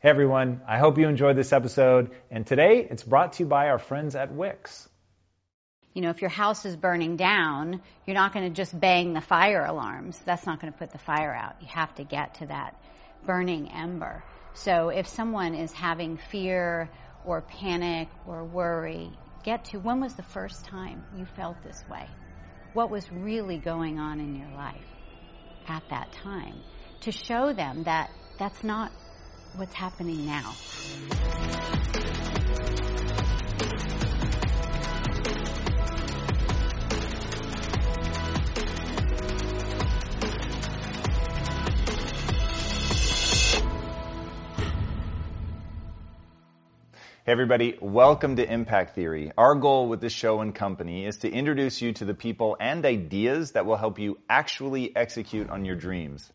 Hey everyone, I hope you enjoyed this episode. And today it's brought to you by our friends at Wix. You know, if your house is burning down, you're not going to just bang the fire alarms. That's not going to put the fire out. You have to get to that burning ember. So if someone is having fear or panic or worry, get to when was the first time you felt this way? What was really going on in your life at that time? To show them that that's not what's happening now. Hey everybody, welcome to Impact Theory. Our goal with this show and company is to introduce you to the people and ideas that will help you actually execute on your dreams.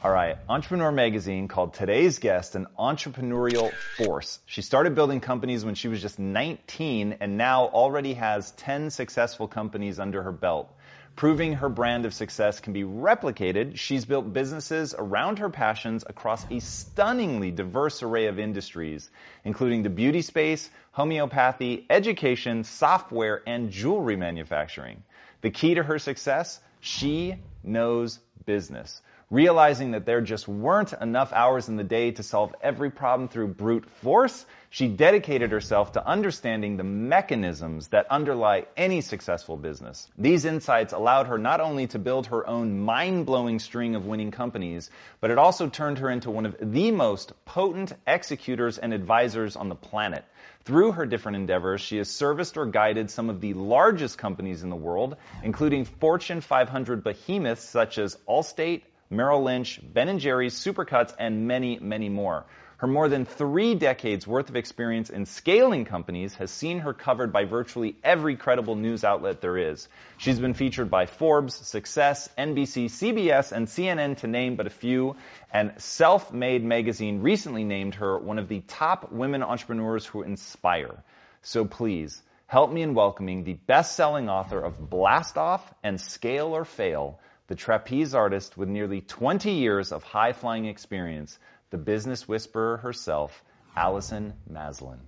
All right, Entrepreneur Magazine called today's guest an entrepreneurial force. She started building companies when she was just 19 and now already has 10 successful companies under her belt. Proving her brand of success can be replicated, she's built businesses around her passions across a stunningly diverse array of industries, including the beauty space, homeopathy, education, software, and jewelry manufacturing. The key to her success? She knows business realizing that there just weren't enough hours in the day to solve every problem through brute force, she dedicated herself to understanding the mechanisms that underlie any successful business. These insights allowed her not only to build her own mind-blowing string of winning companies, but it also turned her into one of the most potent executors and advisors on the planet. Through her different endeavors, she has serviced or guided some of the largest companies in the world, including Fortune 500 behemoths such as Allstate, Merrill Lynch, Ben & Jerry's, Supercuts, and many, many more. Her more than three decades worth of experience in scaling companies has seen her covered by virtually every credible news outlet there is. She's been featured by Forbes, Success, NBC, CBS, and CNN to name but a few. And Self Made magazine recently named her one of the top women entrepreneurs who inspire. So please, help me in welcoming the best-selling author of Blast Off and Scale or Fail, the trapeze artist with nearly 20 years of high flying experience, the business whisperer herself, Allison Maslan.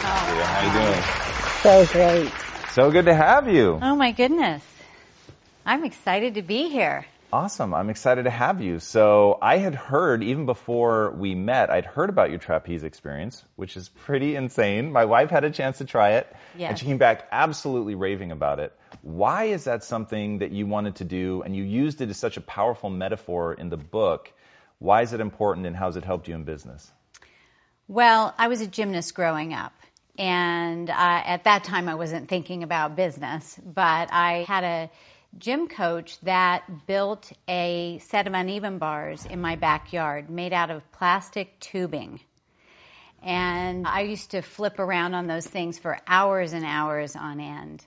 How you doing? So great. So good to have you. Oh my goodness. I'm excited to be here. Awesome. I'm excited to have you. So I had heard, even before we met, I'd heard about your trapeze experience, which is pretty insane. My wife had a chance to try it, yes. and she came back absolutely raving about it. Why is that something that you wanted to do, and you used it as such a powerful metaphor in the book? Why is it important, and how has it helped you in business? Well, I was a gymnast growing up. And uh, at that time, I wasn't thinking about business, but I had a gym coach that built a set of uneven bars in my backyard made out of plastic tubing. And I used to flip around on those things for hours and hours on end.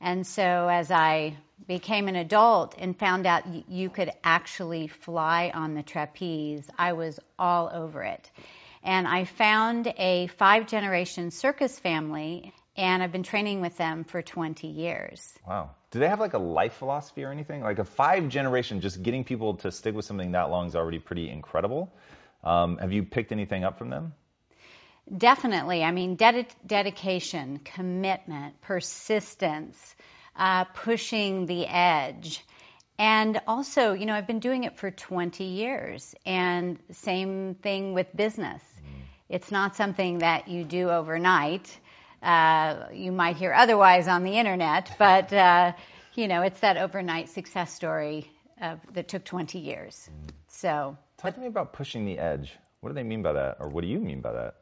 And so as I became an adult and found out you could actually fly on the trapeze, I was all over it. And I found a five generation circus family and I've been training with them for 20 years. Wow. Do they have like a life philosophy or anything? Like a five generation, just getting people to stick with something that long is already pretty incredible. Um, have you picked anything up from them? Definitely. I mean, ded- dedication, commitment, persistence, uh, pushing the edge. And also, you know, I've been doing it for 20 years. And same thing with business. Mm. It's not something that you do overnight. Uh, you might hear otherwise on the internet, but uh, you know, it's that overnight success story that took 20 years. So, talk to me about pushing the edge. What do they mean by that, or what do you mean by that?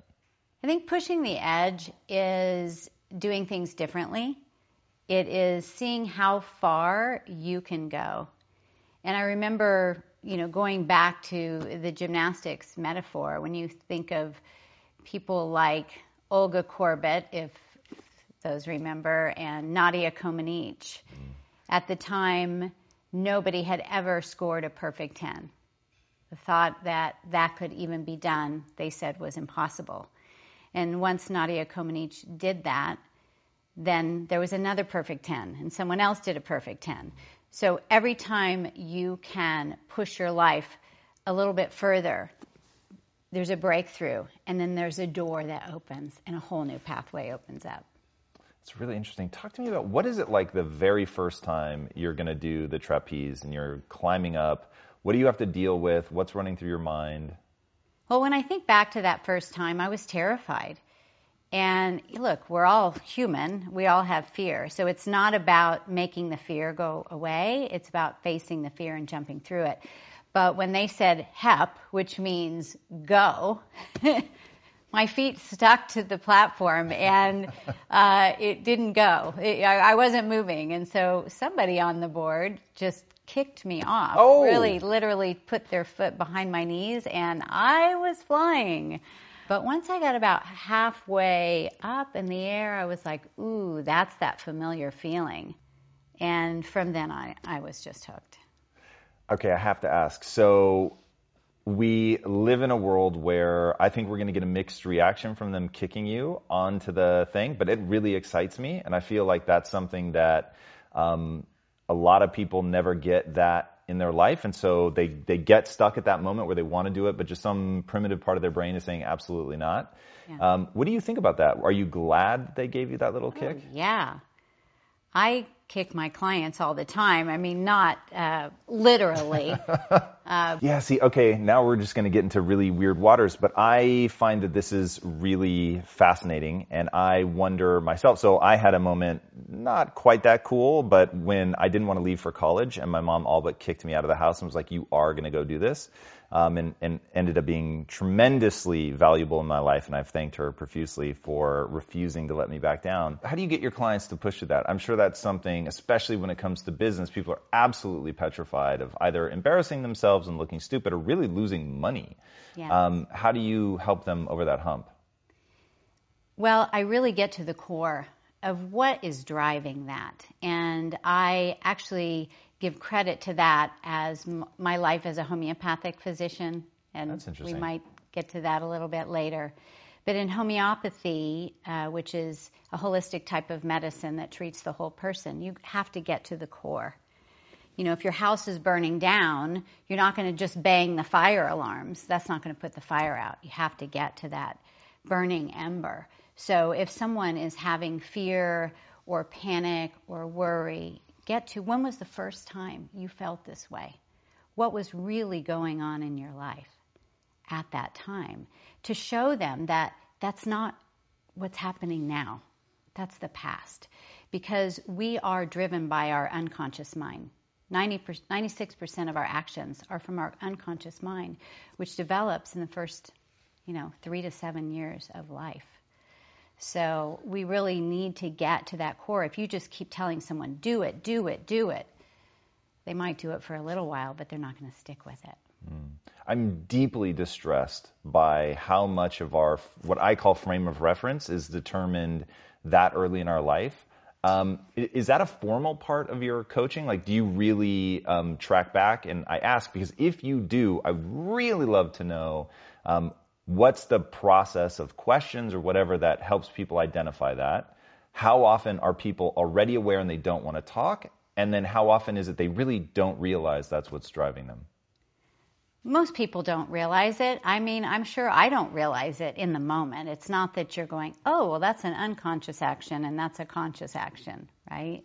I think pushing the edge is doing things differently. It is seeing how far you can go. And I remember, you know, going back to the gymnastics metaphor when you think of people like Olga Korbut, if those remember, and Nadia Comaneci. Mm. At the time, nobody had ever scored a perfect 10. The thought that that could even be done, they said, was impossible. And once Nadia Comaneci did that, then there was another perfect 10, and someone else did a perfect 10. So every time you can push your life a little bit further, there's a breakthrough, and then there's a door that opens, and a whole new pathway opens up. It's really interesting. Talk to me about what is it like the very first time you're going to do the trapeze and you're climbing up. What do you have to deal with? What's running through your mind? Well, when I think back to that first time, I was terrified. And look, we're all human. We all have fear. So it's not about making the fear go away. It's about facing the fear and jumping through it. But when they said HEP, which means go, my feet stuck to the platform and uh, it didn't go. It, I, I, wasn't moving. And so somebody on the board just kicked me off. Oh. Really, literally put their foot behind my knees and I was flying. But once I got about halfway up in the air, I was like, ooh, that's that familiar feeling. And from then on, I was just hooked. Okay, I have to ask. So we live in a world where I think we're going to get a mixed reaction from them kicking you onto the thing, but it really excites me. And I feel like that's something that um, a lot of people never get that in their life, and so they they get stuck at that moment where they want to do it, but just some primitive part of their brain is saying absolutely not. Yeah. Um, what do you think about that? Are you glad they gave you that little oh, kick? Yeah, I kick my clients all the time. I mean, not uh, literally. uh, yeah, see, okay, now we're just going to get into really weird waters, but I find that this is really fascinating, and I wonder myself. So I had a moment, not quite that cool, but when I didn't want to leave for college, and my mom all but kicked me out of the house and was like, You are going to go do this um, and, and, ended up being tremendously valuable in my life, and I've thanked her profusely for refusing to let me back down. How do you get your clients to push to that? I'm sure that's something, especially when it comes to business, people are absolutely petrified of either embarrassing themselves and looking stupid or really losing money. Yes. Um, how do you help them over that hump? Well, I really get to the core of what is driving that. And I actually give credit to that as m- my life as a homeopathic physician, and we might get to that a little bit later. But in homeopathy, uh, which is a holistic type of medicine that treats the whole person, you have to get to the core. You know, if your house is burning down, you're not going to just bang the fire alarms. That's not going to put the fire out. You have to get to that burning ember. So if someone is having fear or panic or worry, get to when was the first time you felt this way? What was really going on in your life at that time? To show them that that's not what's happening now. That's the past. Because we are driven by our unconscious mind. 90 96% of our actions are from our unconscious mind, which develops in the first, you know, three to seven years of life. So we really need to get to that core. If you just keep telling someone, do it, do it, do it, they might do it for a little while, but they're not going to stick with it. Mm. I'm deeply distressed by how much of our, what I call frame of reference, is determined that early in our life. Um, is that a formal part of your coaching? Like, do you really um, track back? And I ask because if you do, I'd really love to know um, what's the process of questions or whatever that helps people identify that? How often are people already aware and they don't want to talk? And then how often is it they really don't realize that's what's driving them? Most people don't realize it. I mean, I'm sure I don't realize it in the moment. It's not that you're going, oh, well, that's an unconscious action and that's a conscious action, right?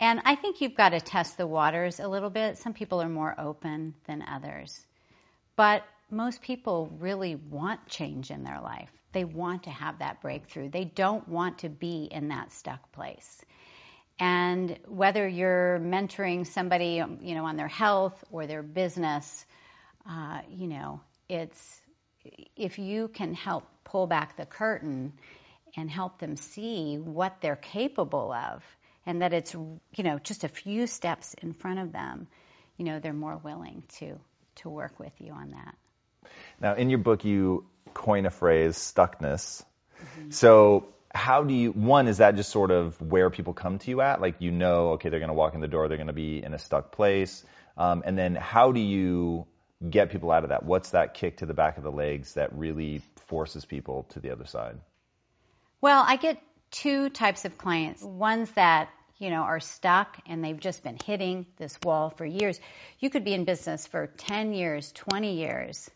And I think you've got to test the waters a little bit. Some people are more open than others. But most people really want change in their life. They want to have that breakthrough. They don't want to be in that stuck place. And whether you're mentoring somebody, you know, on their health or their business, uh, you know, it's if you can help pull back the curtain and help them see what they're capable of, and that it's you know just a few steps in front of them, you know, they're more willing to to work with you on that. Now, in your book, you coin a phrase, stuckness. Mm-hmm. So, how do you, one, is that just sort of where people come to you at? Like, you know, okay, they're going to walk in the door, they're going to be in a stuck place. Um, and then, how do you get people out of that? What's that kick to the back of the legs that really forces people to the other side? Well, I get two types of clients. Ones that you know, are stuck and they've just been hitting this wall for years. You could be in business for 10 years, 20 years,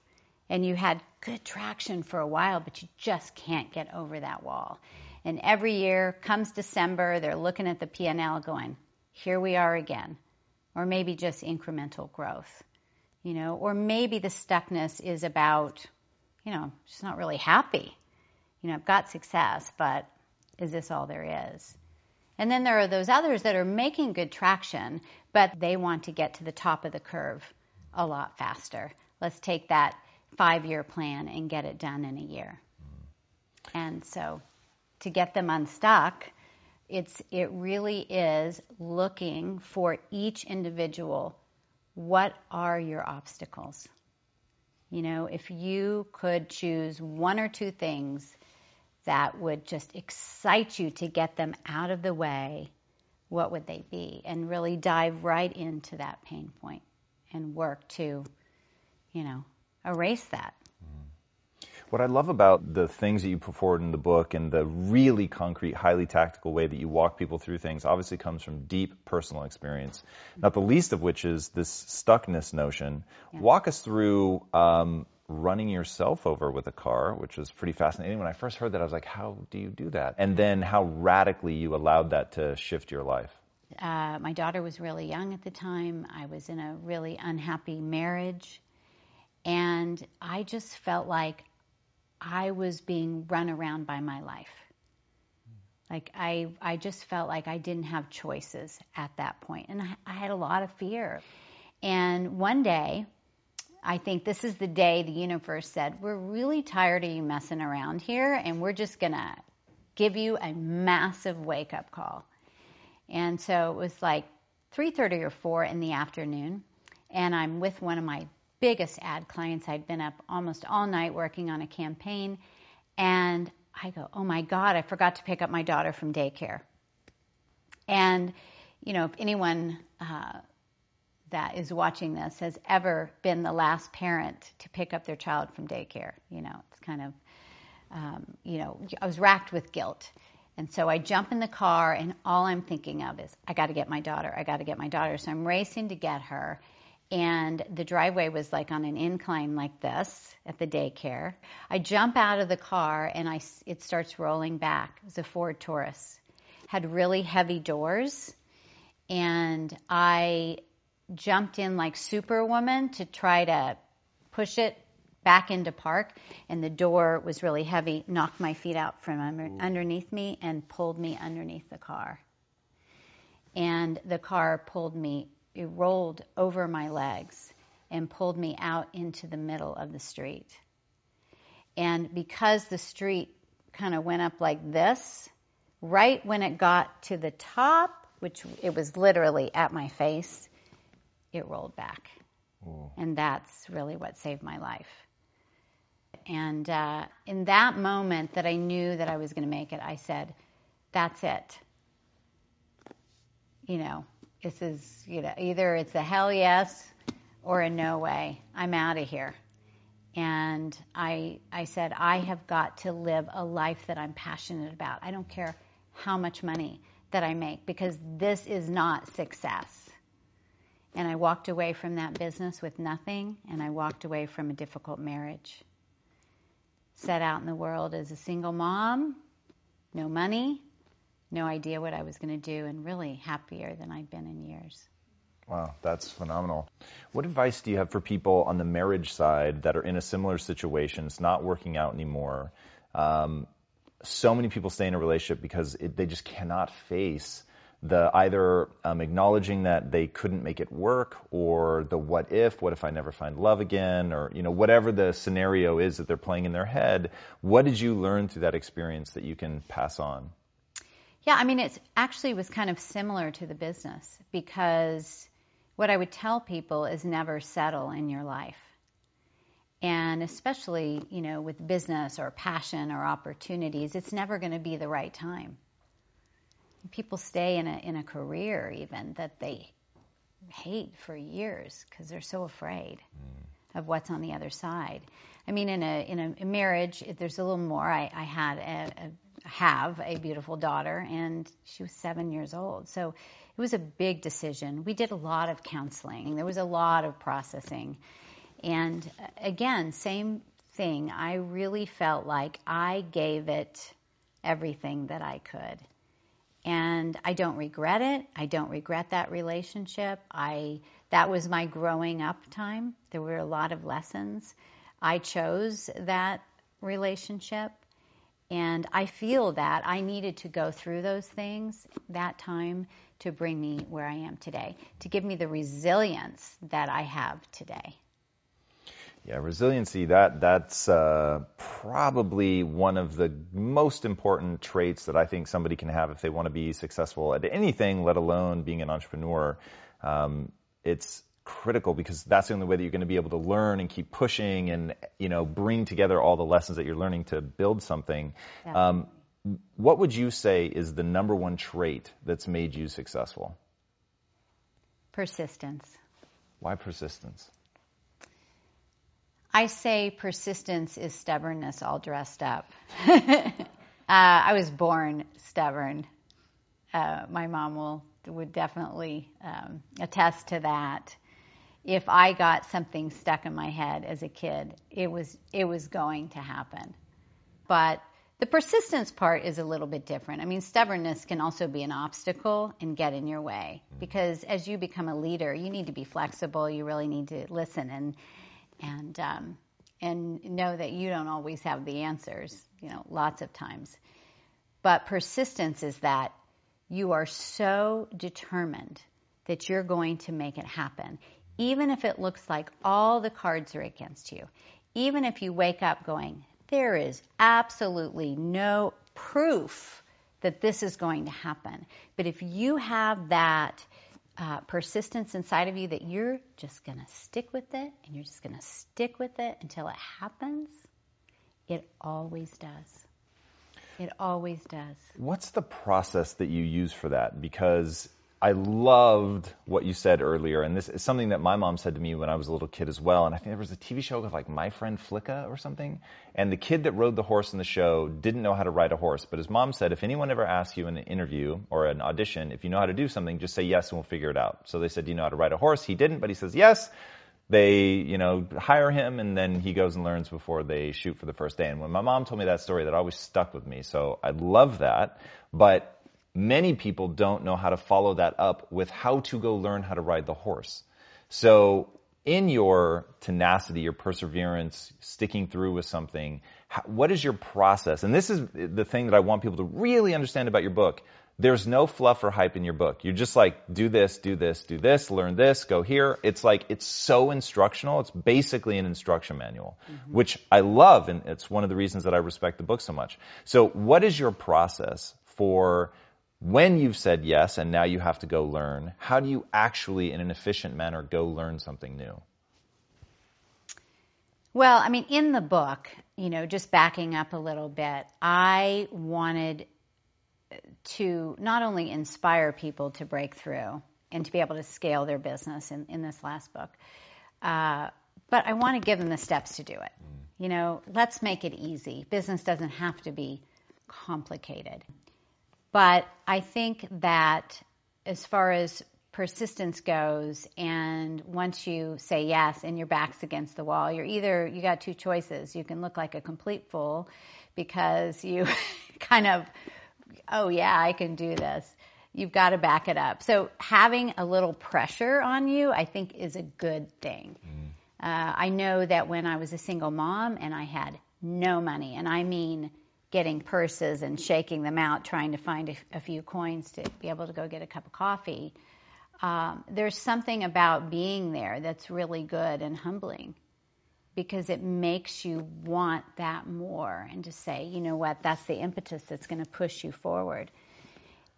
and you had good traction for a while, but you just can't get over that wall. And every year comes December, they're looking at the P&L going, here we are again. Or maybe just incremental growth, you know, or maybe the stuckness is about, you know, just not really happy. You know, I've got success, but is this all there is? And then there are those others that are making good traction, but they want to get to the top of the curve a lot faster. Let's take that five year plan and get it done in a year. Mm. And so to get them unstuck, it's, it really is looking for each individual. What are your obstacles? You know, if you could choose one or two things that would just excite you to get them out of the way, what would they be? And really dive right into that pain point and work to, you know, erase that. What I love about the things that you put forward in the book and the really concrete, highly tactical way that you walk people through things obviously comes from deep personal experience. Not the least of which is this stuckness notion. Yeah. Walk us through um, running yourself over with a car, which was pretty fascinating. When I first heard that, I was like, how do you do that? And then how radically you allowed that to shift your life. Uh, my daughter was really young at the time. I was in a really unhappy marriage. And I just felt like I was being run around by my life. Like I, I just felt like I didn't have choices at that point, and I, I had a lot of fear. And one day, I think this is the day the universe said, "We're really tired of you messing around here, and we're just gonna give you a massive wake up call." And so it was like 3:30 or 4 in the afternoon, and I'm with one of my biggest ad clients. I'd been up almost all night working on a campaign. And I go, oh my God, I forgot to pick up my daughter from daycare. And, you know, if anyone uh, that is watching this has ever been the last parent to pick up their child from daycare, you know, it's kind of, um, you know, I was racked with guilt. And so I jump in the car, and all I'm thinking of is, I got to get my daughter. I got to get my daughter. So I'm racing to get her and the driveway was like on an incline like this at the daycare. I jump out of the car and I, it starts rolling back. It was a Ford Taurus. Had really heavy doors and I jumped in like Superwoman to try to push it back into park and the door was really heavy, knocked my feet out from under, underneath me and pulled me underneath the car. And the car pulled me it rolled over my legs and pulled me out into the middle of the street. And because the street kind of went up like this, right when it got to the top, which it was literally at my face, it rolled back. And that's really what saved my life. And uh, in that moment that I knew that I was going to make it, I said, That's it. You know, this is, you know, either it's a hell yes or a no way. I'm out of here. And I, I said, I have got to live a life that I'm passionate about. I don't care how much money that I make because this is not success. And I walked away from that business with nothing, and I walked away from a difficult marriage. Set out in the world as a single mom, no money, no idea what I was going to do and really happier than I'd been in years. Wow, that's phenomenal. What advice do you have for people on the marriage side that are in a similar situation? It's not working out anymore. Um, so many people stay in a relationship because it, they just cannot face the either um, acknowledging that they couldn't make it work or the what if, what if I never find love again, or you know whatever the scenario is that they're playing in their head. What did you learn through that experience that you can pass on? Yeah, I mean, it actually was kind of similar to the business because what I would tell people is never settle in your life. And especially, you know, with business or passion or opportunities, it's never going to be the right time. People stay in a, in a career even that they hate for years because they're so afraid mm. of what's on the other side. I mean, in a in a marriage, there's a little more. I, I had a, a have a beautiful daughter, and she was seven years old. So it was a big decision. We did a lot of counseling, there was a lot of processing. And uh, again, same thing. I really felt like I gave it everything that I could. And I don't regret it. I don't regret that relationship. I that was my growing up time. There were a lot of lessons. I chose that relationship and I feel that I needed to go through those things that time to bring me where I am today, to give me the resilience that I have today. Yeah, resiliency, that, that's uh, probably one of the most important traits that I think somebody can have if they want to be successful at anything, let alone being an entrepreneur. Um, it's critical because that's the only way that you're going to be able to learn and keep pushing and, you know, bring together all the lessons that you're learning to build something. Um, what would you say is the number one trait that's made you successful? Persistence. Why persistence? I say persistence is stubbornness all dressed up. uh, I was born stubborn. Uh, my mom will would definitely um, attest to that. If I got something stuck in my head as a kid, it was it was going to happen. But the persistence part is a little bit different. I mean, stubbornness can also be an obstacle and get in your way because as you become a leader, you need to be flexible. You really need to listen and and um, and know that you don't always have the answers. You know, lots of times. But persistence is that you are so determined that you're going to make it happen, even if it looks like all the cards are against you. Even if you wake up going, there is absolutely no proof that this is going to happen. But if you have that uh, persistence inside of you that you're just going to stick with it and you're just going to stick with it until it happens, it always does. It always does. What's the process that you use for that? Because I loved what you said earlier, and this is something that my mom said to me when I was a little kid as well. And I think there was a TV show called like My Friend Flicka or something. And the kid that rode the horse in the show didn't know how to ride a horse, but his mom said, if anyone ever asks you in an interview or an audition, if you know how to do something, just say yes and we'll figure it out. So they said, do you know how to ride a horse? He didn't, but he says yes. They, you know, hire him and then he goes and learns before they shoot for the first day. And when my mom told me that story, that always stuck with me. So I love that. But many people don't know how to follow that up with how to go learn how to ride the horse. So in your tenacity, your perseverance, sticking through with something, what is your process? And this is the thing that I want people to really understand about your book. There's no fluff or hype in your book. You're just like, do this, do this, do this, learn this, go here. It's like, it's so instructional. It's basically an instruction manual, mm-hmm. which I love. And it's one of the reasons that I respect the book so much. So what is your process for when you've said yes and now you have to go learn, how do you actually, in an efficient manner, go learn something new? Well, I mean, in the book, you know, just backing up a little bit, I wanted to not only inspire people to break through and to be able to scale their business in, in this last book, uh, but I want to give them the steps to do it. Mm. You know, let's make it easy. Business doesn't have to be complicated. But I think that as far as persistence goes, and once you say yes and your back's against the wall, you're either, you got two choices. You can look like a complete fool because you kind of, oh yeah, I can do this. You've got to back it up. So having a little pressure on you, I think, is a good thing. Mm. Uh, I know that when I was a single mom and I had no money, and I mean getting purses and shaking them out, trying to find a, a few coins to be able to go get a cup of coffee. Um, there's something about being there that's really good and humbling because it makes you want that more and to say, you know what, that's the impetus that's going to push you forward.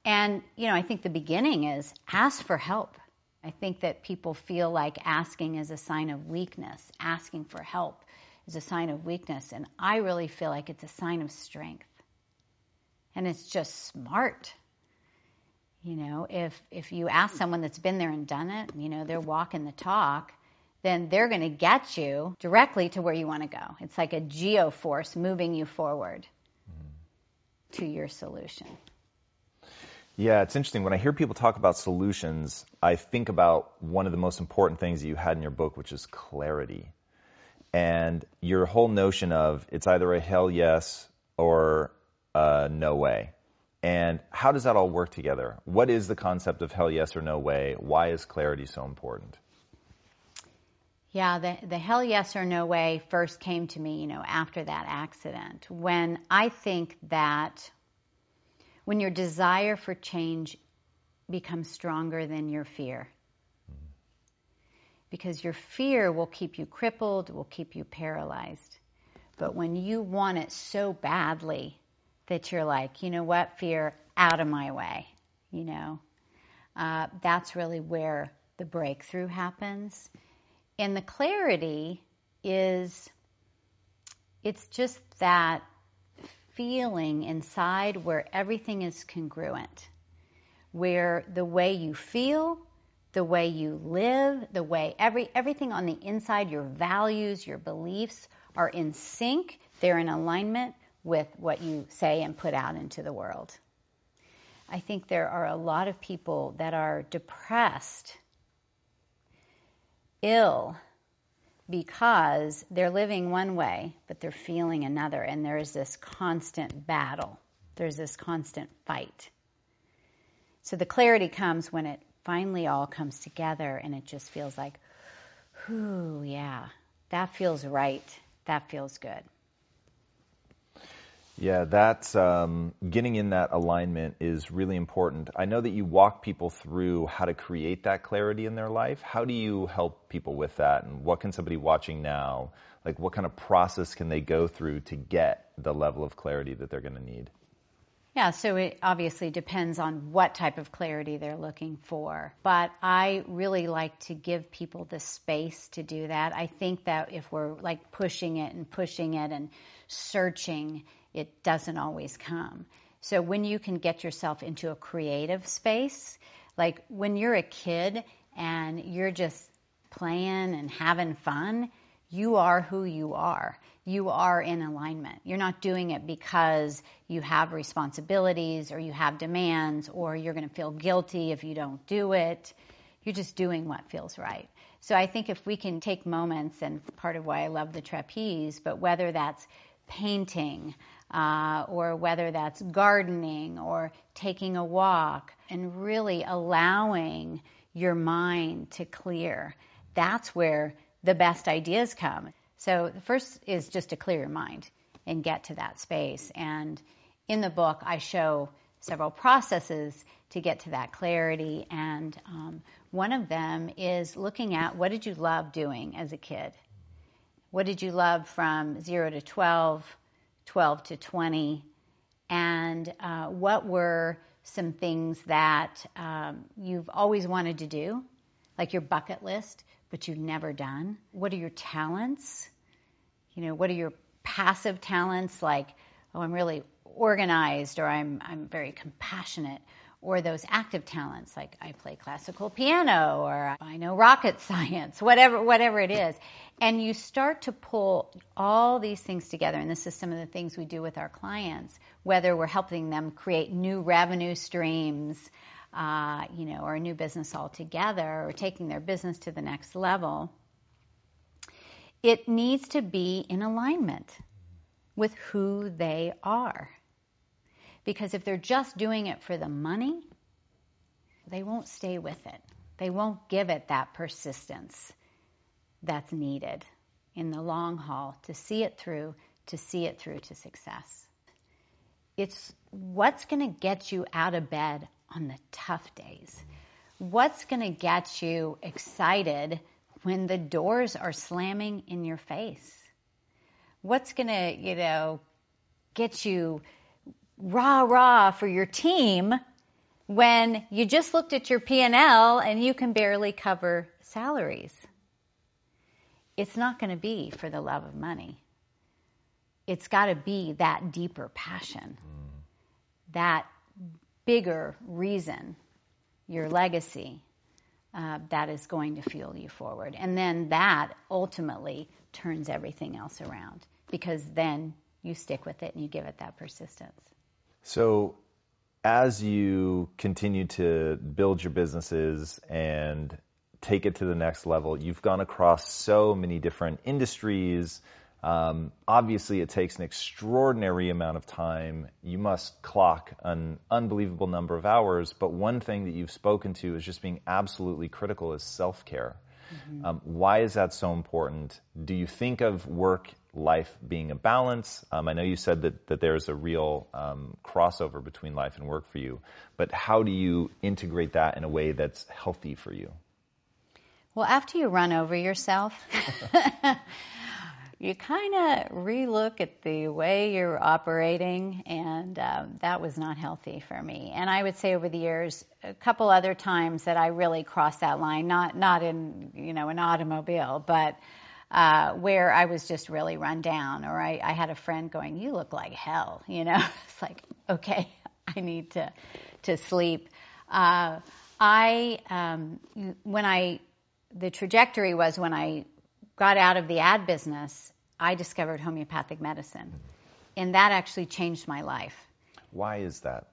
And, you know, I think the beginning is ask for help. I think that people feel like asking is a sign of weakness, asking for help is a sign of weakness. And I really feel like it's a sign of strength. And it's just smart. You know, if, if you ask someone that's been there and done it, you know, they're walking the talk, then they're going to get you directly to where you want to go. It's like a geo force moving you forward mm-hmm. to your solution. Yeah, it's interesting. When I hear people talk about solutions, I think about one of the most important things that you had in your book, which is clarity. And your whole notion of it's either a hell yes or a no way. And how does that all work together? What is the concept of hell yes or no way? Why is clarity so important? Yeah, the, the hell yes or no way first came to me, you know, after that accident. When I think that when your desire for change becomes stronger than your fear. Because your fear will keep you crippled, will keep you paralyzed. But when you want it so badly that you're like, you know what, fear, out of my way, you know, uh, that's really where the breakthrough happens. And the clarity is, it's just that feeling inside where everything is congruent, where the way you feel, the way you live, the way every everything on the inside, your values, your beliefs are in sync, they're in alignment with what you say and put out into the world. I think there are a lot of people that are depressed, ill, because they're living one way, but they're feeling another, and there's this constant battle. There's this constant fight. So the clarity comes when it finally all comes together and it just feels like, whew, yeah, that feels right. That feels good. Yeah, that's um, getting in that alignment is really important. I know that you walk people through how to create that clarity in their life. How do you help people with that? And what can somebody watching now, like what kind of process can they go through to get the level of clarity that they're going to need? Yeah, so it obviously depends on what type of clarity they're looking for. But I really like to give people the space to do that. I think that if we're like pushing it and pushing it and searching, it doesn't always come. So when you can get yourself into a creative space, like when you're a kid and you're just playing and having fun, you are who you are. You are in alignment. You're not doing it because you have responsibilities or you have demands or you're going to feel guilty if you don't do it. You're just doing what feels right. So I think if we can take moments, and part of why I love the trapeze, but whether that's painting, uh, or whether that's gardening or taking a walk, and really allowing your mind to clear. That's where the best ideas come. So the first is just to clear your mind and get to that space. And in the book, I show several processes to get to that clarity. And um, one of them is looking at what did you love doing as a kid? What did you love from 0 to 12, 12 to 20? And uh, what were some things that um, you've always wanted to do, like your bucket list, but you've never done? What are your talents? You know, what are your passive talents, like, oh, I'm really organized or I'm, I'm very compassionate? or those active talents like I play classical piano or I know rocket science, whatever whatever it is. And you start to pull all these things together and this is some of the things we do with our clients, whether we're helping them create new revenue streams, uh, you know, or a new business altogether or taking their business to the next level. It needs to be in alignment with who they are. Because if they're just doing it for the money, they won't stay with it. They won't give it that persistence that's needed in the long haul to see it through, to see it through to success. It's what's going to get you out of bed on the tough days. What's going to get you excited when the doors are slamming in your face? What's going to, you know, get you rah rah for your team when you just looked at your P&L and you can barely cover salaries. It's not going to be for the love of money. It's got to be that deeper passion, mm. that bigger reason, your legacy, uh, that is going to fuel you forward. And then that ultimately turns everything else around because then you stick with it and you give it that persistence. So, as you continue to build your businesses and take it to the next level. You've gone across so many different industries. Um, obviously, it takes an extraordinary amount of time. You must clock an unbelievable number of hours. But one thing that you've spoken to is just being absolutely critical is self care. Mm-hmm. Um, why is that so important? Do you think of work life being a balance? Um, I know you said that, that there's a real um, crossover between life and work for you, but how do you integrate that in a way that's healthy for you? Well, after you run over yourself, you kind of relook at the way you're operating, and um, that was not healthy for me. And I would say over the years, a couple other times that I really crossed that line, not not in you know an automobile, but uh, where I was just really run down, or I, I had a friend going, "You look like hell," you know. it's like, okay, I need to to sleep. Uh, I um, when I the trajectory was when I got out of the ad business, I discovered homeopathic medicine. And that actually changed my life. Why is that?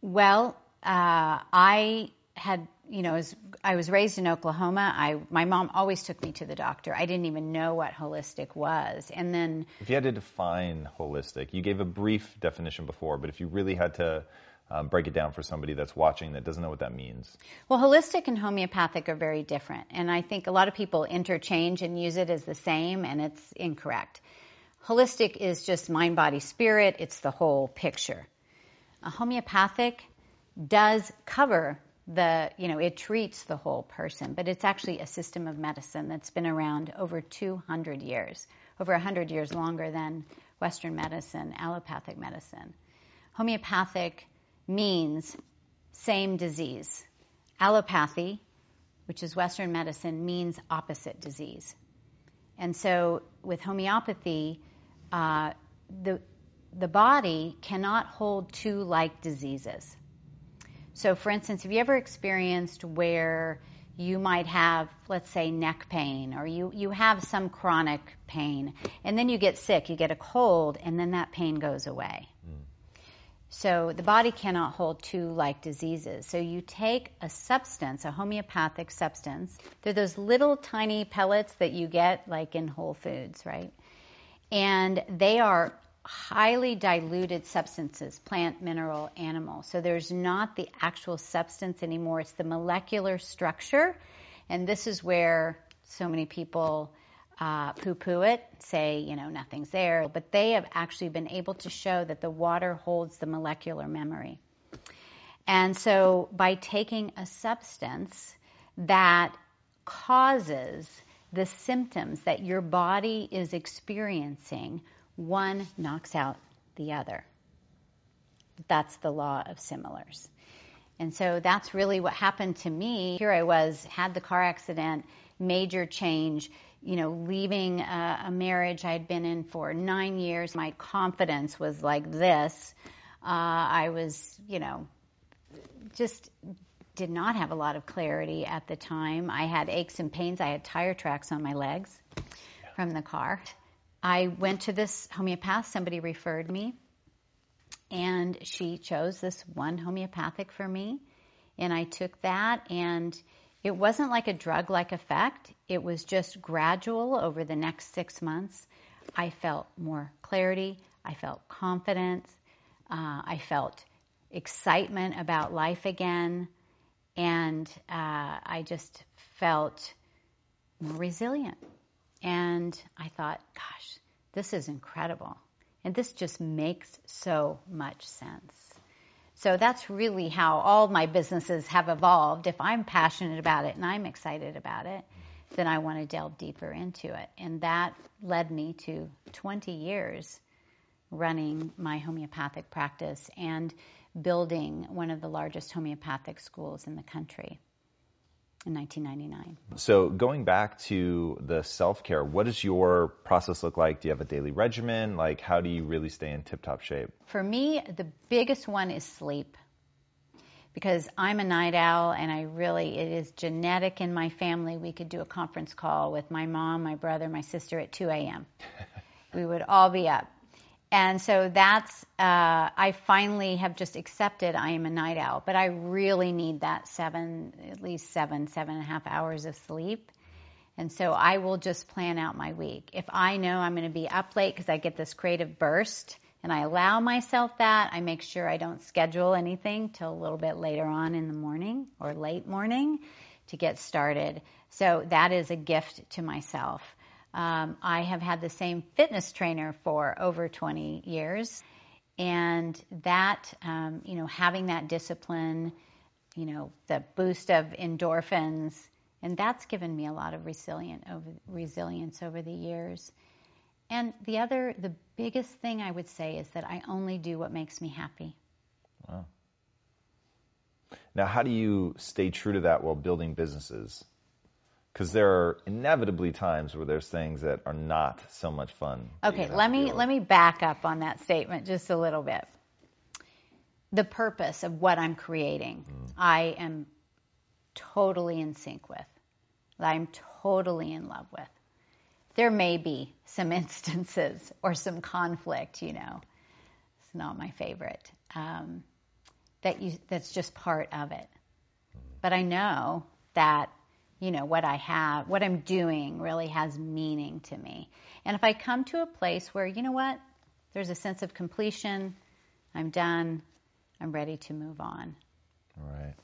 Well, uh, I had, you know, as I was raised in Oklahoma. I, my mom always took me to the doctor. I didn't even know what holistic was. And then. If you had to define holistic, you gave a brief definition before, but if you really had to um, break it down for somebody that's watching that doesn't know what that means? Well, holistic and homeopathic are very different. And I think a lot of people interchange and use it as the same, and it's incorrect. Holistic is just mind, body, spirit, it's the whole picture. A homeopathic does cover the, you know, it treats the whole person, but it's actually a system of medicine that's been around over 200 years, over 100 years longer than Western medicine, allopathic medicine. Homeopathic means same disease. Allopathy, which is Western medicine, means opposite disease. And so with homeopathy, uh, the, the body cannot hold two like diseases. So, for instance, have you ever experienced where you might have, let's say, neck pain, or you, you have some chronic pain, and then you get sick, you get a cold, and then that pain goes away? So the body cannot hold two like diseases. So you take a substance, a homeopathic substance. They're those little tiny pellets that you get like in Whole Foods, right? And they are highly diluted substances, plant, mineral, animal. So there's not the actual substance anymore. It's the molecular structure. And this is where so many people uh, poo-poo it, say, you know, nothing's there, but they have actually been able to show that the water holds the molecular memory. And so by taking a substance that causes the symptoms that your body is experiencing, one knocks out the other. That's the law of similars. And so that's really what happened to me. Here I was, had the car accident, major change, you know, leaving a, a, marriage I'd been in for nine years, my confidence was like this. Uh, I was, you know, just did not have a lot of clarity at the time. I had aches and pains. I had tire tracks on my legs from the car. I went to this homeopath. Somebody referred me, and she chose this one homeopathic for me. And I took that, and it wasn't like a drug like effect, it was just gradual over the next six months. I felt more clarity, I felt confidence, uh, I felt excitement about life again, and uh, I just felt more resilient. And I thought, gosh, this is incredible. And this just makes so much sense. So that's really how all my businesses have evolved. If I'm passionate about it and I'm excited about it, then I want to delve deeper into it. And that led me to 20 years running my homeopathic practice and building one of the largest homeopathic schools in the country in 1999. So going back to the self-care, what does your process look like? Do you have a daily regimen? Like how do you really stay in tip-top shape? For me, the biggest one is sleep. Because I'm a night owl and I really, it is genetic in my family. We could do a conference call with my mom, my brother, my sister at 2 a.m. we would all be up. And so that's, uh, I finally have just accepted I am a night owl, but I really need that seven, at least seven, seven and a half hours of sleep. And so I will just plan out my week. If I know I'm going to be up late because I get this creative burst and I allow myself that, I make sure I don't schedule anything till a little bit later on in the morning or late morning to get started. So that is a gift to myself. Um, I have had the same fitness trainer for over 20 years, and that, um, you know, having that discipline, you know, the boost of endorphins, and that's given me a lot of resilient over, resilience over the years. And the other, the biggest thing I would say is that I only do what makes me happy. Wow. Now, how do you stay true to that while building businesses? Because there are inevitably times where there's things that are not so much fun. Okay, let me let me back up on that statement just a little bit. The purpose of what I'm creating, mm. I am totally in sync with. I'm totally in love with. There may be some instances or some conflict, you know. It's not my favorite. Um, that you that's just part of it. Mm. But I know that you know, what I have, what I'm doing really has meaning to me. And if I come to a place where, you know what, there's a sense of completion, I'm done, I'm ready to move on. Right.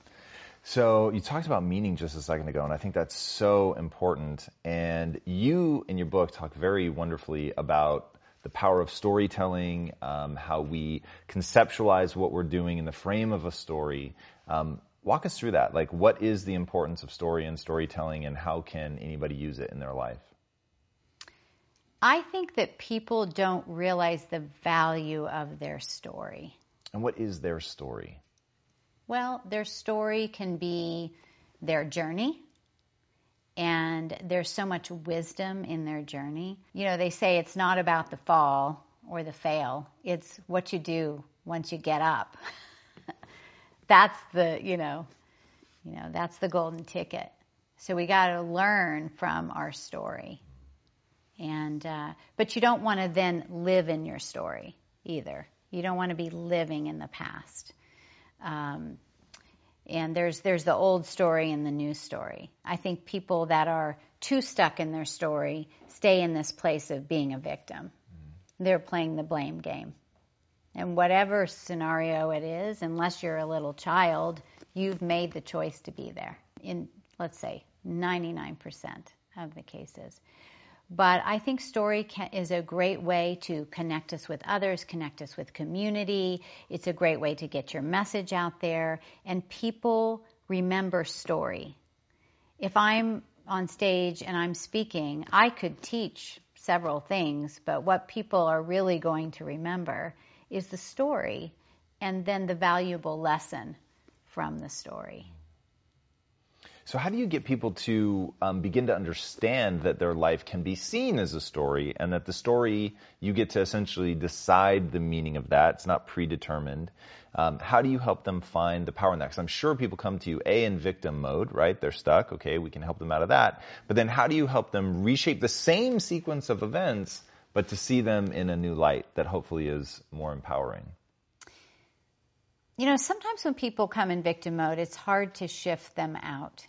So you talked about meaning just a second ago, and I think that's so important. And you, in your book, talk very wonderfully about the power of storytelling, um, how we conceptualize what we're doing in the frame of a story. Um, Walk us through that. Like, what is the importance of story and storytelling, and how can anybody use it in their life? I think that people don't realize the value of their story. And what is their story? Well, their story can be their journey, and there's so much wisdom in their journey. You know, they say it's not about the fall or the fail, it's what you do once you get up. that's the, you know, you know, that's the golden ticket. So we got to learn from our story. And, uh, but you don't want to then live in your story either. You don't want to be living in the past. Um, and there's there's the old story and the new story. I think people that are too stuck in their story stay in this place of being a victim. Mm-hmm. They're playing the blame game. And whatever scenario it is, unless you're a little child, you've made the choice to be there in, let's say, 99% of the cases. But I think story can, is a great way to connect us with others, connect us with community. It's a great way to get your message out there. And people remember story. If I'm on stage and I'm speaking, I could teach several things, but what people are really going to remember is the story and then the valuable lesson from the story. So, how do you get people to um, begin to understand that their life can be seen as a story and that the story, you get to essentially decide the meaning of that? It's not predetermined. Um, how do you help them find the power in that? Because I'm sure people come to you, A, in victim mode, right? They're stuck. Okay, we can help them out of that. But then how do you help them reshape the same sequence of events but to see them in a new light that hopefully is more empowering. You know, sometimes when people come in victim mode, it's hard to shift them out.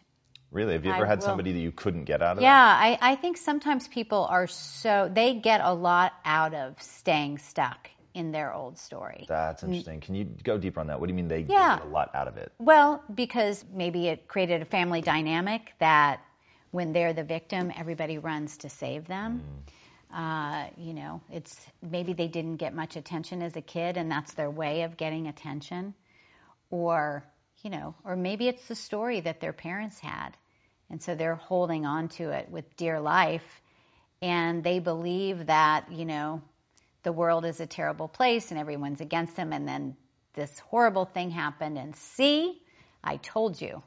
Really? Have you ever I had will, somebody that you couldn't get out of Yeah, I, I think sometimes people are so, they get a lot out of staying stuck in their old story. That's interesting. Can you go deeper on that? What do you mean they yeah. get a lot out of it? Well, because maybe it created a family dynamic that when they're the victim, everybody runs to save them. Mm uh, you know, it's maybe they didn't get much attention as a kid, and that's their way of getting attention, or you know, or maybe it's the story that their parents had, and so they're holding on to it with dear life, and they believe that you know, the world is a terrible place and everyone's against them, and then this horrible thing happened, and see, I told you,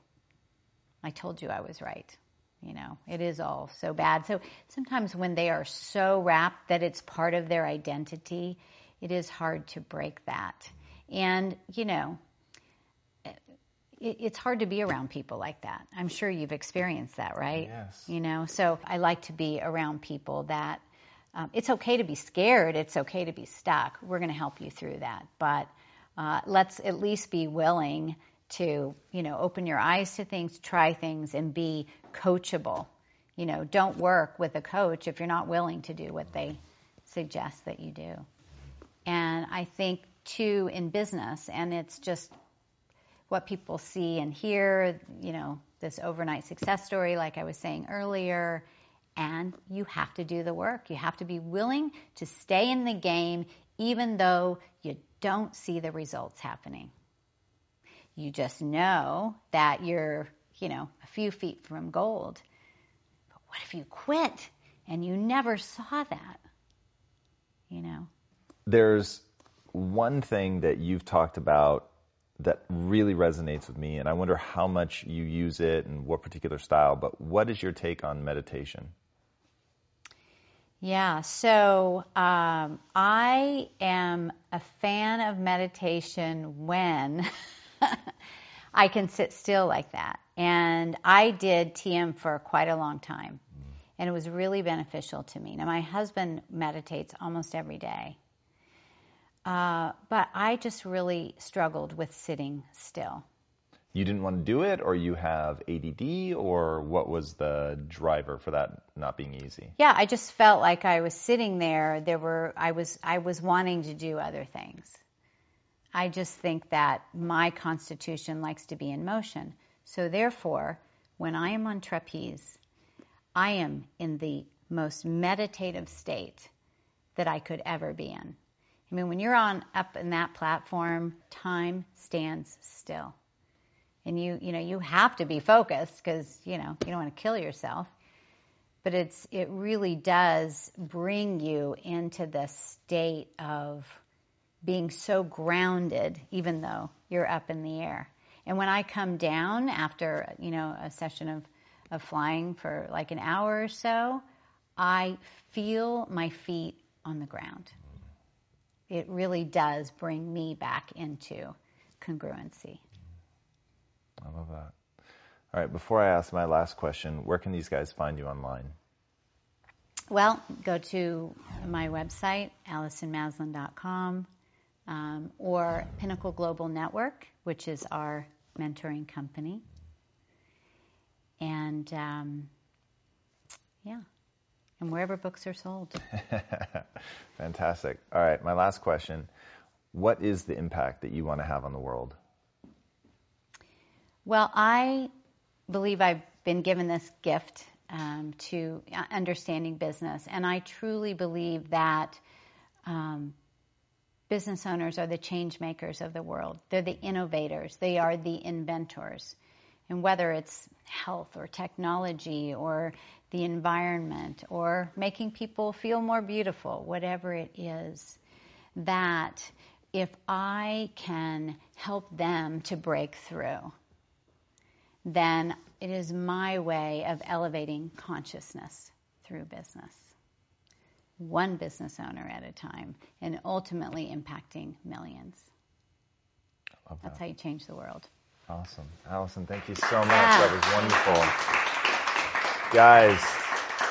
I told you I was right. You know, it is all so bad. So sometimes when they are so wrapped that it's part of their identity, it is hard to break that. And, you know, it's hard to be around people like that. I'm sure you've experienced that, right? Yes. You know, so I like to be around people that um, it's okay to be scared. It's okay to be stuck. We're going to help you through that. But uh, let's at least be willing to, you know, open your eyes to things, try things, and be coachable. You know, don't work with a coach if you're not willing to do what they suggest that you do. And I think, too, in business, and it's just what people see and hear, you know, this overnight success story, like I was saying earlier, and you have to do the work. You have to be willing to stay in the game even though you don't see the results happening. You just know that you're, you know, a few feet from gold. But what if you quit and you never saw that? You know? There's one thing that you've talked about that really resonates with me, and I wonder how much you use it and what particular style, but what is your take on meditation? Yeah, so um, I am a fan of meditation when I can sit still like that. And I did TM for quite a long time, and it was really beneficial to me. Now, my husband meditates almost every day. Uh, but I just really struggled with sitting still. You didn't want to do it, or you have ADD, or what was the driver for that not being easy? Yeah, I just felt like I was sitting there. There were I was I was wanting to do other things. I just think that my constitution likes to be in motion. So therefore, when I am on trapeze, I am in the most meditative state that I could ever be in. I mean, when you're on up in that platform, time stands still. And you, you know, you have to be focused because, you know, you don't want to kill yourself. But it's, it really does bring you into the state of being so grounded, even though you're up in the air. And when I come down after, you know, a session of, of flying for like an hour or so, I feel my feet on the ground it really does bring me back into congruency. I love that. All right, before I ask my last question, where can these guys find you online? Well, go to my website, AllisonMaslan.com, um, or Pinnacle Global Network, which is our mentoring company. And um, yeah and wherever books are sold. Fantastic. All right, my last question. What is the impact that you want to have on the world? Well, I believe I've been given this gift um, to understanding business, and I truly believe that um, business owners are the change makers of the world. They're the innovators, they are the inventors. And whether it's health or technology or the environment or making people feel more beautiful, whatever it is, that if I can help them to break through, then it is my way of elevating consciousness through business. One business owner at a time, and ultimately impacting millions. That. That's how you change the world. Awesome. Allison, thank you so much. Yeah. That was wonderful. Guys,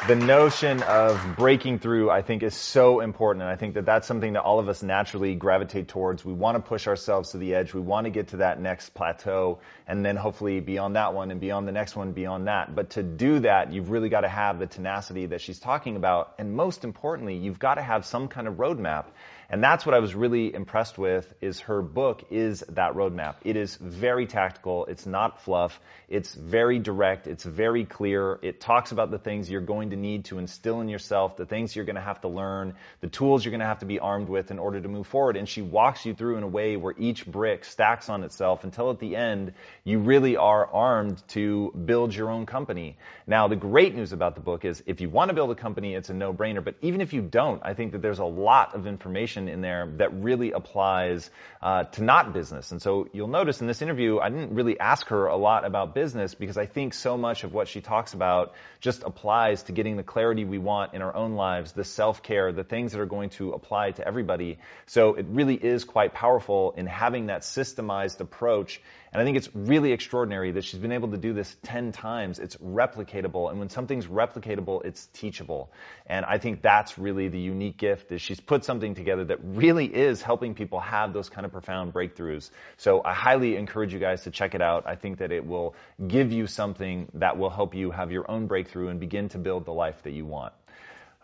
the notion of breaking through, I think, is so important. And I think that that's something that all of us naturally gravitate towards. We want to push ourselves to the edge. We want to get to that next plateau and then hopefully beyond that one and beyond the next one, beyond that. But to do that, you've really got to have the tenacity that she's talking about. And most importantly, you've got to have some kind of roadmap. And that's what I was really impressed with is her book is that roadmap. It is very tactical. It's not fluff. It's very direct. It's very clear. It talks about the things you're going to need to instill in yourself, the things you're going to have to learn, the tools you're going to have to be armed with in order to move forward. And she walks you through in a way where each brick stacks on itself until at the end you really are armed to build your own company. Now, the great news about the book is if you want to build a company, it's a no-brainer. But even if you don't, I think that there's a lot of information information in there that really applies uh, to not business. And so you'll notice in this interview, I didn't really ask her a lot about business because I think so much of what she talks about just applies to getting the clarity we want in our own lives, the self-care, the things that are going to apply to everybody. So it really is quite powerful in having that systemized approach And I think it's really extraordinary that she's been able to do this 10 times. It's replicatable. And when something's replicatable, it's teachable. And I think that's really the unique gift is she's put something together that really is helping people have those kind of profound breakthroughs. So I highly encourage you guys to check it out. I think that it will give you something that will help you have your own breakthrough and begin to build the life that you want.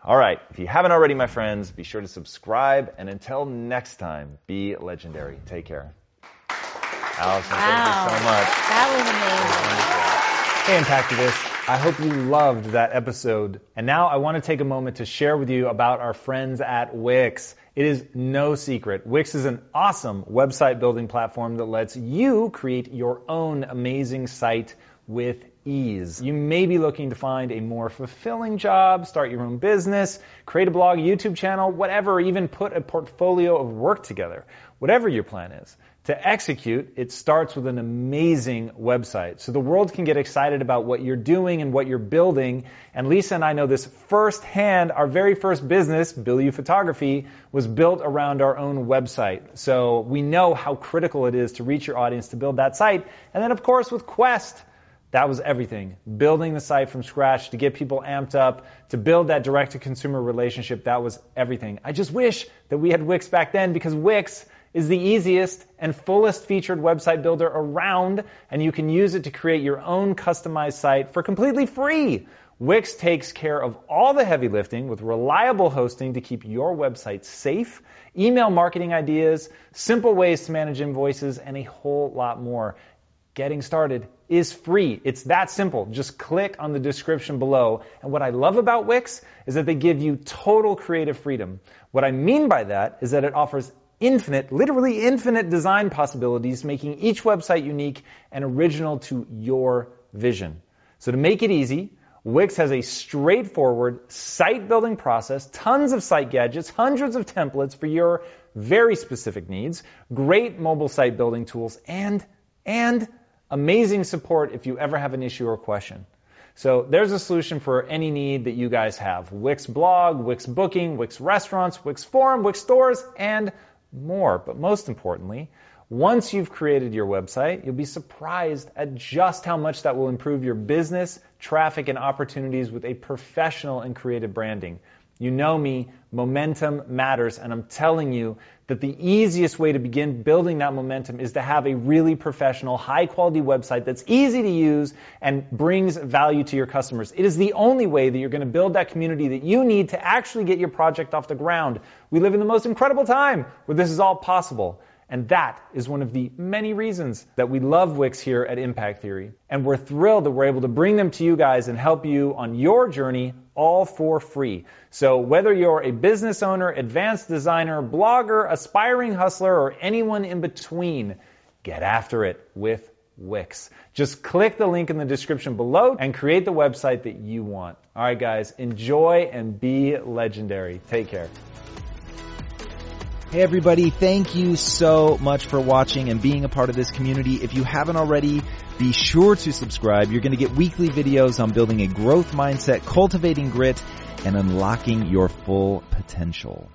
All right. If you haven't already, my friends, be sure to subscribe. And until next time, be legendary. Take care. Allison, wow. thank you so much. That was amazing. Hey, Impactivists. I hope you loved that episode. And now I want to take a moment to share with you about our friends at Wix. It is no secret. Wix is an awesome website building platform that lets you create your own amazing site with ease. You may be looking to find a more fulfilling job, start your own business, create a blog, YouTube channel, whatever, even put a portfolio of work together. Whatever your plan is. To execute, it starts with an amazing website. So the world can get excited about what you're doing and what you're building. And Lisa and I know this firsthand. Our very first business, Bill Photography, was built around our own website. So we know how critical it is to reach your audience to build that site. And then of course with Quest, that was everything. Building the site from scratch to get people amped up, to build that direct to consumer relationship, that was everything. I just wish that we had Wix back then because Wix is the easiest and fullest featured website builder around, and you can use it to create your own customized site for completely free. Wix takes care of all the heavy lifting with reliable hosting to keep your website safe, email marketing ideas, simple ways to manage invoices, and a whole lot more. Getting started is free. It's that simple. Just click on the description below. And what I love about Wix is that they give you total creative freedom. What I mean by that is that it offers infinite, literally infinite design possibilities, making each website unique and original to your vision. So to make it easy, Wix has a straightforward site building process, tons of site gadgets, hundreds of templates for your very specific needs, great mobile site building tools, and, and amazing support if you ever have an issue or question. So there's a solution for any need that you guys have. Wix blog, Wix booking, Wix restaurants, Wix forum, Wix stores, and more. But most importantly, once you've created your website, you'll be surprised at just how much that will improve your business, traffic, and opportunities with a professional and creative branding. You know me, momentum matters, and I'm telling you that the easiest way to begin building that momentum is to have a really professional, high quality website that's easy to use and brings value to your customers. It is the only way that you're going to build that community that you need to actually get your project off the ground. We live in the most incredible time where this is all possible. And that is one of the many reasons that we love Wix here at Impact Theory. And we're thrilled that we're able to bring them to you guys and help you on your journey all for free. So whether you're a business owner, advanced designer, blogger, aspiring hustler, or anyone in between, get after it with Wix. Just click the link in the description below and create the website that you want. All right, guys, enjoy and be legendary. Take care. Hey everybody, thank you so much for watching and being a part of this community. If you haven't already, be sure to subscribe. You're going to get weekly videos on building a growth mindset, cultivating grit, and unlocking your full potential.